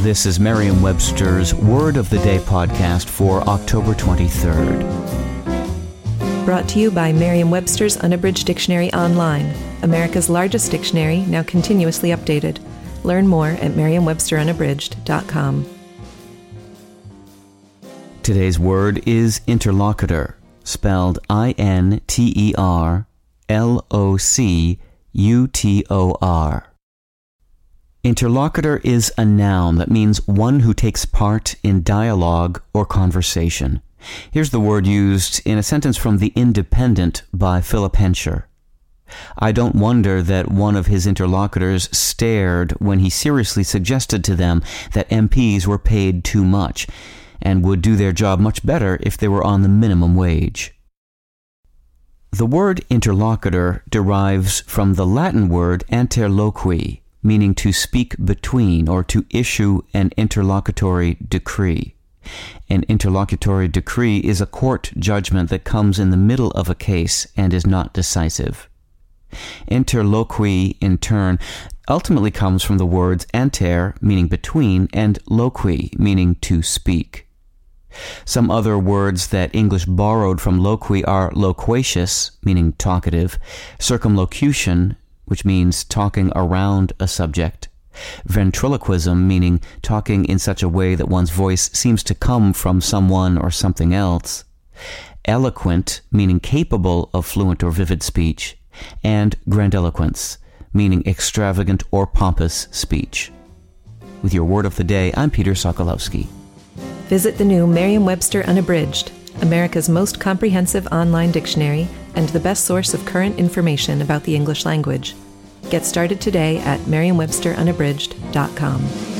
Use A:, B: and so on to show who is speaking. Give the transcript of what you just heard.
A: This is Merriam Webster's Word of the Day podcast for October 23rd.
B: Brought to you by Merriam Webster's Unabridged Dictionary Online, America's largest dictionary, now continuously updated. Learn more at merriam-websterunabridged.com.
A: Today's word is interlocutor, spelled I N T E R L O C U T O R. Interlocutor is a noun that means one who takes part in dialogue or conversation. Here's the word used in a sentence from The Independent by Philip Hensher. I don't wonder that one of his interlocutors stared when he seriously suggested to them that MPs were paid too much and would do their job much better if they were on the minimum wage. The word interlocutor derives from the Latin word interloqui, meaning to speak between or to issue an interlocutory decree. An interlocutory decree is a court judgment that comes in the middle of a case and is not decisive. Interloqui, in turn, ultimately comes from the words inter, meaning between, and loqui, meaning to speak. Some other words that English borrowed from loqui are loquacious, meaning talkative, circumlocution, which means talking around a subject. Ventriloquism, meaning talking in such a way that one's voice seems to come from someone or something else. Eloquent, meaning capable of fluent or vivid speech. And grandiloquence, meaning extravagant or pompous speech. With your word of the day, I'm Peter Sokolowski.
B: Visit the new Merriam Webster Unabridged, America's most comprehensive online dictionary and the best source of current information about the English language. Get started today at merriam-websterunabridged.com.